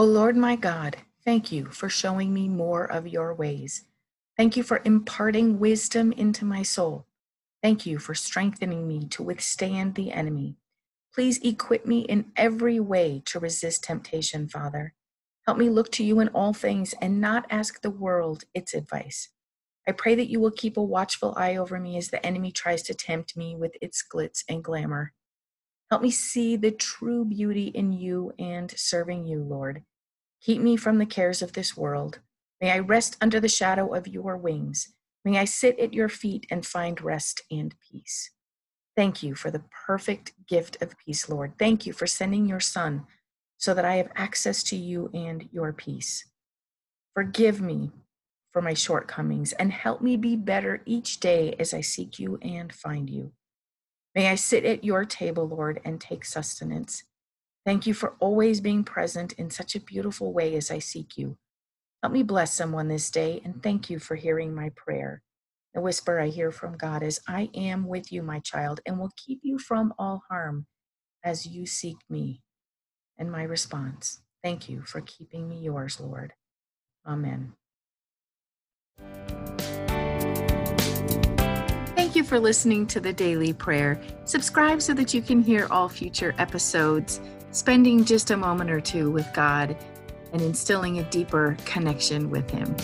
O Lord my God, thank you for showing me more of your ways. Thank you for imparting wisdom into my soul. Thank you for strengthening me to withstand the enemy. Please equip me in every way to resist temptation, Father. Help me look to you in all things and not ask the world its advice. I pray that you will keep a watchful eye over me as the enemy tries to tempt me with its glitz and glamour. Help me see the true beauty in you and serving you, Lord. Keep me from the cares of this world. May I rest under the shadow of your wings. May I sit at your feet and find rest and peace. Thank you for the perfect gift of peace, Lord. Thank you for sending your Son so that I have access to you and your peace. Forgive me for my shortcomings and help me be better each day as I seek you and find you. May I sit at your table, Lord, and take sustenance. Thank you for always being present in such a beautiful way as I seek you. Help me bless someone this day, and thank you for hearing my prayer. The whisper I hear from God is, I am with you, my child, and will keep you from all harm as you seek me. And my response, thank you for keeping me yours, Lord. Amen. For listening to the Daily Prayer. Subscribe so that you can hear all future episodes, spending just a moment or two with God and instilling a deeper connection with Him.